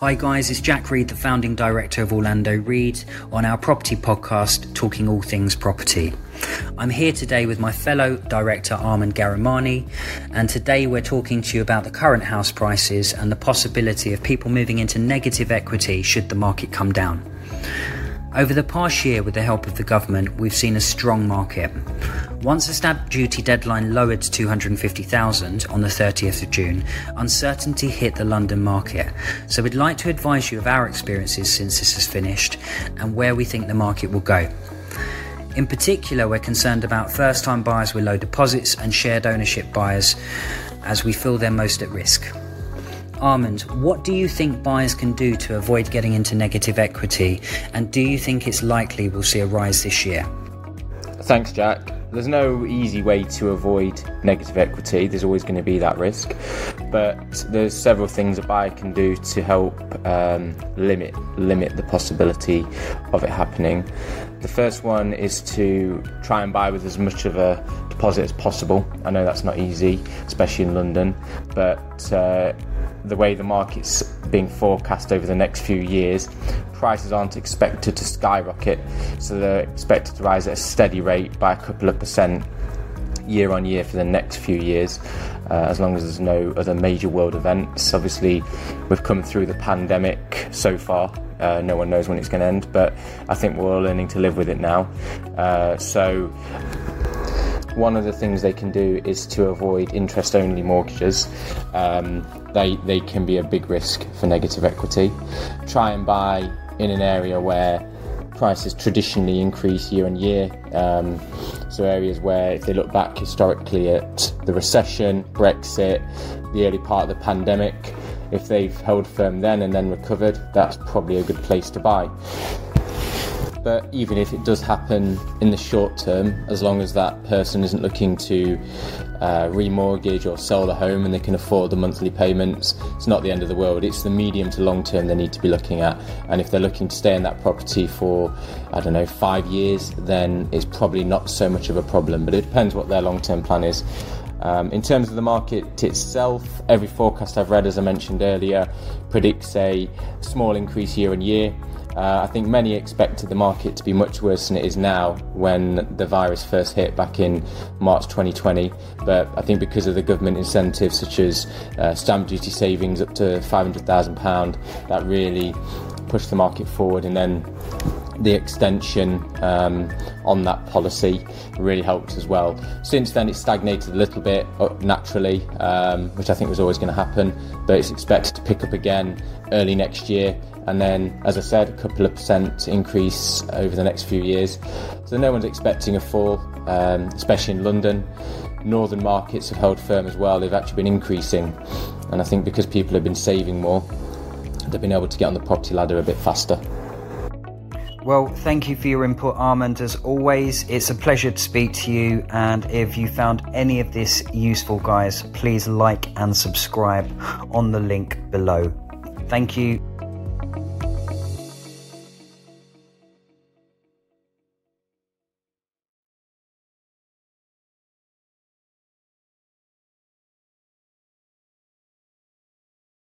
Hi, guys, it's Jack Reed, the founding director of Orlando Reed, on our property podcast, Talking All Things Property. I'm here today with my fellow director, Armand Garamani, and today we're talking to you about the current house prices and the possibility of people moving into negative equity should the market come down. Over the past year, with the help of the government, we've seen a strong market. Once the stamp duty deadline lowered to 250,000 on the 30th of June, uncertainty hit the London market. So we'd like to advise you of our experiences since this has finished and where we think the market will go. In particular, we're concerned about first time buyers with low deposits and shared ownership buyers as we feel they're most at risk. Armand, what do you think buyers can do to avoid getting into negative equity? And do you think it's likely we'll see a rise this year? Thanks, Jack. There's no easy way to avoid negative equity. There's always going to be that risk, but there's several things a buyer can do to help um, limit limit the possibility of it happening. The first one is to try and buy with as much of a deposit as possible. I know that's not easy, especially in London, but uh, the way the market's being forecast over the next few years, prices aren't expected to skyrocket, so they're expected to rise at a steady rate by a couple of percent year on year for the next few years, uh, as long as there's no other major world events. Obviously, we've come through the pandemic so far. Uh, no one knows when it's going to end, but I think we're all learning to live with it now. Uh, so, one of the things they can do is to avoid interest only mortgages. Um, they, they can be a big risk for negative equity. Try and buy in an area where prices traditionally increase year on year. Um, so, areas where, if they look back historically at the recession, Brexit, the early part of the pandemic, if they've held firm then and then recovered, that's probably a good place to buy. But even if it does happen in the short term, as long as that person isn't looking to uh, remortgage or sell the home and they can afford the monthly payments, it's not the end of the world. It's the medium to long term they need to be looking at. And if they're looking to stay in that property for, I don't know, five years, then it's probably not so much of a problem. But it depends what their long term plan is. Um, in terms of the market itself, every forecast I've read, as I mentioned earlier, predicts a small increase year on year. Uh, I think many expected the market to be much worse than it is now when the virus first hit back in March 2020. But I think because of the government incentives such as uh, stamp duty savings up to £500,000, that really pushed the market forward. And then the extension um, on that policy really helped as well. Since then, it's stagnated a little bit uh, naturally, um, which I think was always going to happen, but it's expected to pick up again early next year. And then, as I said, a couple of percent increase over the next few years. So, no one's expecting a fall, um, especially in London. Northern markets have held firm as well, they've actually been increasing. And I think because people have been saving more, they've been able to get on the property ladder a bit faster. Well, thank you for your input, Armand. As always, it's a pleasure to speak to you. And if you found any of this useful, guys, please like and subscribe on the link below. Thank you.